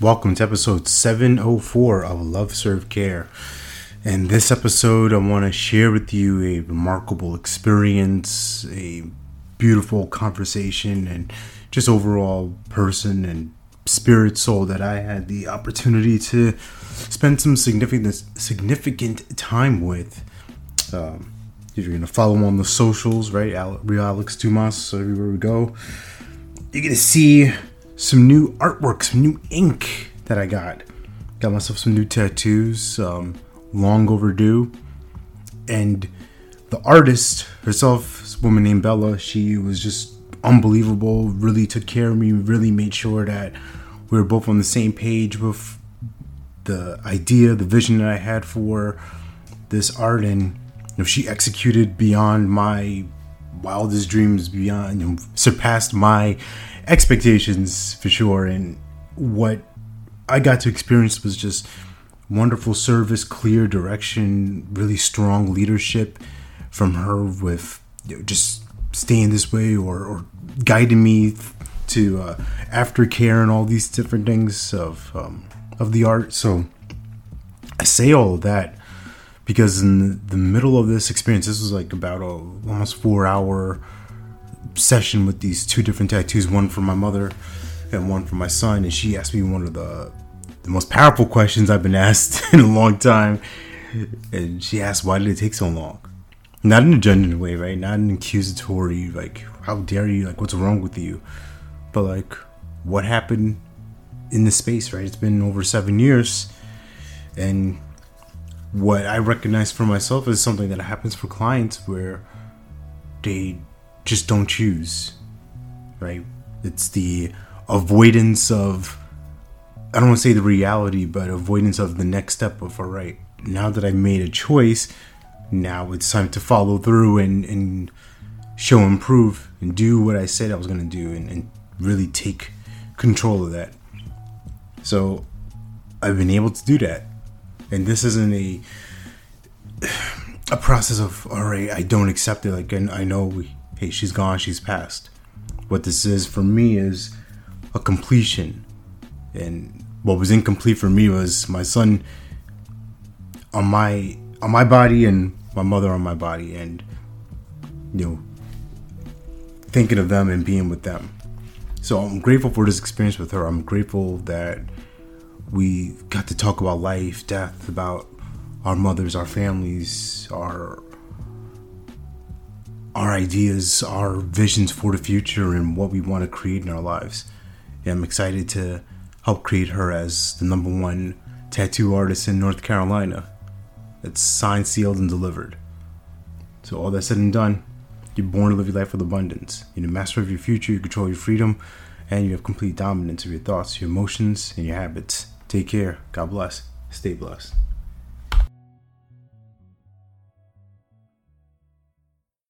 Welcome to episode 704 of Love Serve Care. In this episode, I want to share with you a remarkable experience, a beautiful conversation, and just overall person and spirit soul that I had the opportunity to spend some significant significant time with. Um, if you're gonna follow on the socials, right? Real Alex Dumas, everywhere we go, you're gonna see some new artwork, some new ink that I got. Got myself some new tattoos, um, long overdue. And the artist herself, this woman named Bella, she was just unbelievable, really took care of me, really made sure that we were both on the same page with the idea, the vision that I had for this art. And you know, she executed beyond my wildest dreams, beyond, you know, surpassed my expectations for sure. And what I got to experience was just wonderful service, clear direction, really strong leadership from her with you know, just staying this way or, or guiding me to uh, aftercare and all these different things of um, of the art. So I say all that because in the middle of this experience, this was like about a almost four hour session with these two different tattoos, one for my mother and one for my son, and she asked me one of the the most powerful questions I've been asked in a long time. And she asked, "Why did it take so long?" Not in a genuine way, right? Not an accusatory, like, "How dare you?" Like, "What's wrong with you?" But like, what happened in this space, right? It's been over seven years, and what I recognize for myself is something that happens for clients where they just don't choose, right? It's the avoidance of, I don't want to say the reality, but avoidance of the next step of, all right, now that I've made a choice, now it's time to follow through and, and show and prove and do what I said I was going to do and, and really take control of that. So I've been able to do that. And this isn't a a process of all right, I don't accept it. Like I know we hey, she's gone, she's passed. What this is for me is a completion. And what was incomplete for me was my son on my on my body and my mother on my body and you know thinking of them and being with them. So I'm grateful for this experience with her. I'm grateful that we got to talk about life, death, about our mothers, our families, our our ideas, our visions for the future, and what we want to create in our lives. And I'm excited to help create her as the number one tattoo artist in North Carolina. It's signed, sealed, and delivered. So, all that said and done, you're born to live your life with abundance. You're the master of your future, you control your freedom, and you have complete dominance of your thoughts, your emotions, and your habits. Take care. God bless. Stay blessed.